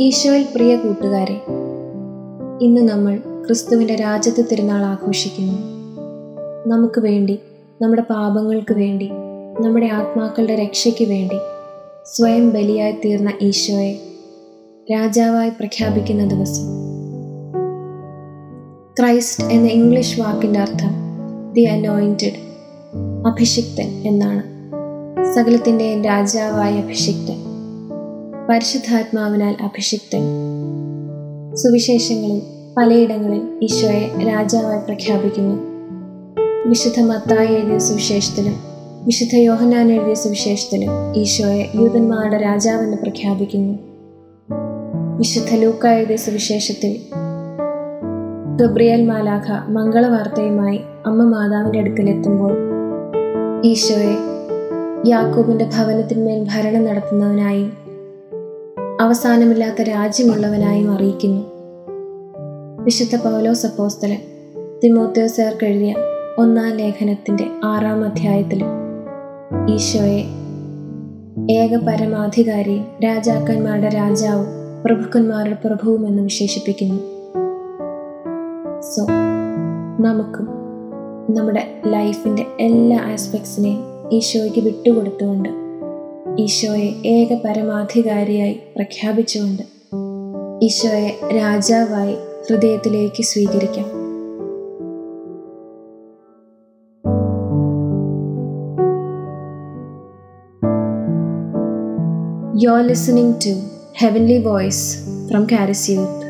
ഈശോയിൽ പ്രിയ കൂട്ടുകാരെ ഇന്ന് നമ്മൾ ക്രിസ്തുവിന്റെ രാജ്യത്ത് തിരുനാൾ ആഘോഷിക്കുന്നു. നമുക്ക് വേണ്ടി നമ്മുടെ പാപങ്ങൾക്ക് വേണ്ടി നമ്മുടെ ആത്മാക്കളുടെ രക്ഷയ്ക്ക് വേണ്ടി സ്വയം ബലിയായി തീർന്ന ഈശോയെ രാജാവായി പ്രഖ്യാപിക്കുന്ന ദിവസം. ക്രൈസ്റ്റ് എന്ന ഇംഗ്ലീഷ് വാക്കിന്റെ അർത്ഥം ദി അനോയിന്റഡ് അഭിഷിക്തൻ എന്നാണ്. സകലത്തിന്റെയും രാജാവായി അഭിഷിക്തൻ. പരിശുദ്ധാത്മാവിനാൽ അഭിഷിക്തൻ. സുവിശേഷങ്ങളിൽ പലയിടങ്ങളിൽ ഈശോയെ രാജാവായി പ്രഖ്യാപിക്കുന്നു. വിശുദ്ധ മത്തായി എഴുതിയ സുവിശേഷത്തിലും വിശുദ്ധ യോഹനാൻ എഴുതിയ സുവിശേഷത്തിലും ഈശോയെ യൂതന്മാരുടെ രാജാവെന്ന് പ്രഖ്യാപിക്കുന്നു. വിശുദ്ധ ലൂക്ക എഴുതിയ സുവിശേഷത്തിൽ ഗബ്രിയൽ മാലാഖ മംഗളവാർത്തയുമായി അമ്മ മാതാവിന്റെ അടുക്കലെത്തുമ്പോൾ ഈശോയെ യാക്കൂബിന്റെ ഭവനത്തിന്മേൽ ഭരണം നടത്തുന്നവനായും അവസാനമില്ലാത്ത രാജ്യമുള്ളവനായും അറിയിക്കുന്നു. വിശുദ്ധ പൗലോസ് അപ്പോസ്തലൻ തിമോത്യോസേർക്ക് എഴുതിയ ഒന്നാം ലേഖനത്തിന്റെ ആറാം അധ്യായത്തിലും ഈശോയെ ഏക പരമാധികാരി രാജാക്കന്മാരുടെ രാജാവും പ്രഭുക്കന്മാരുടെ പ്രഭുവും എന്ന് വിശേഷിപ്പിക്കുന്നു. സോ നമുക്കും നമ്മുടെ ലൈഫിന്റെ എല്ലാ ആസ്പെക്ട്സിനെയും ഈശോയ്ക്ക് വിട്ടുകൊടുത്തുകൊണ്ട് ഈശോയെ ഏക പരമാധികാരിയായി പ്രഖ്യാപിച്ചുകൊണ്ട് ഈശോയെ രാജാവായി ഹൃദയത്തിലേക്ക് സ്വീകരിക്കാം You're listening to heavenly Voice from Caris Youth.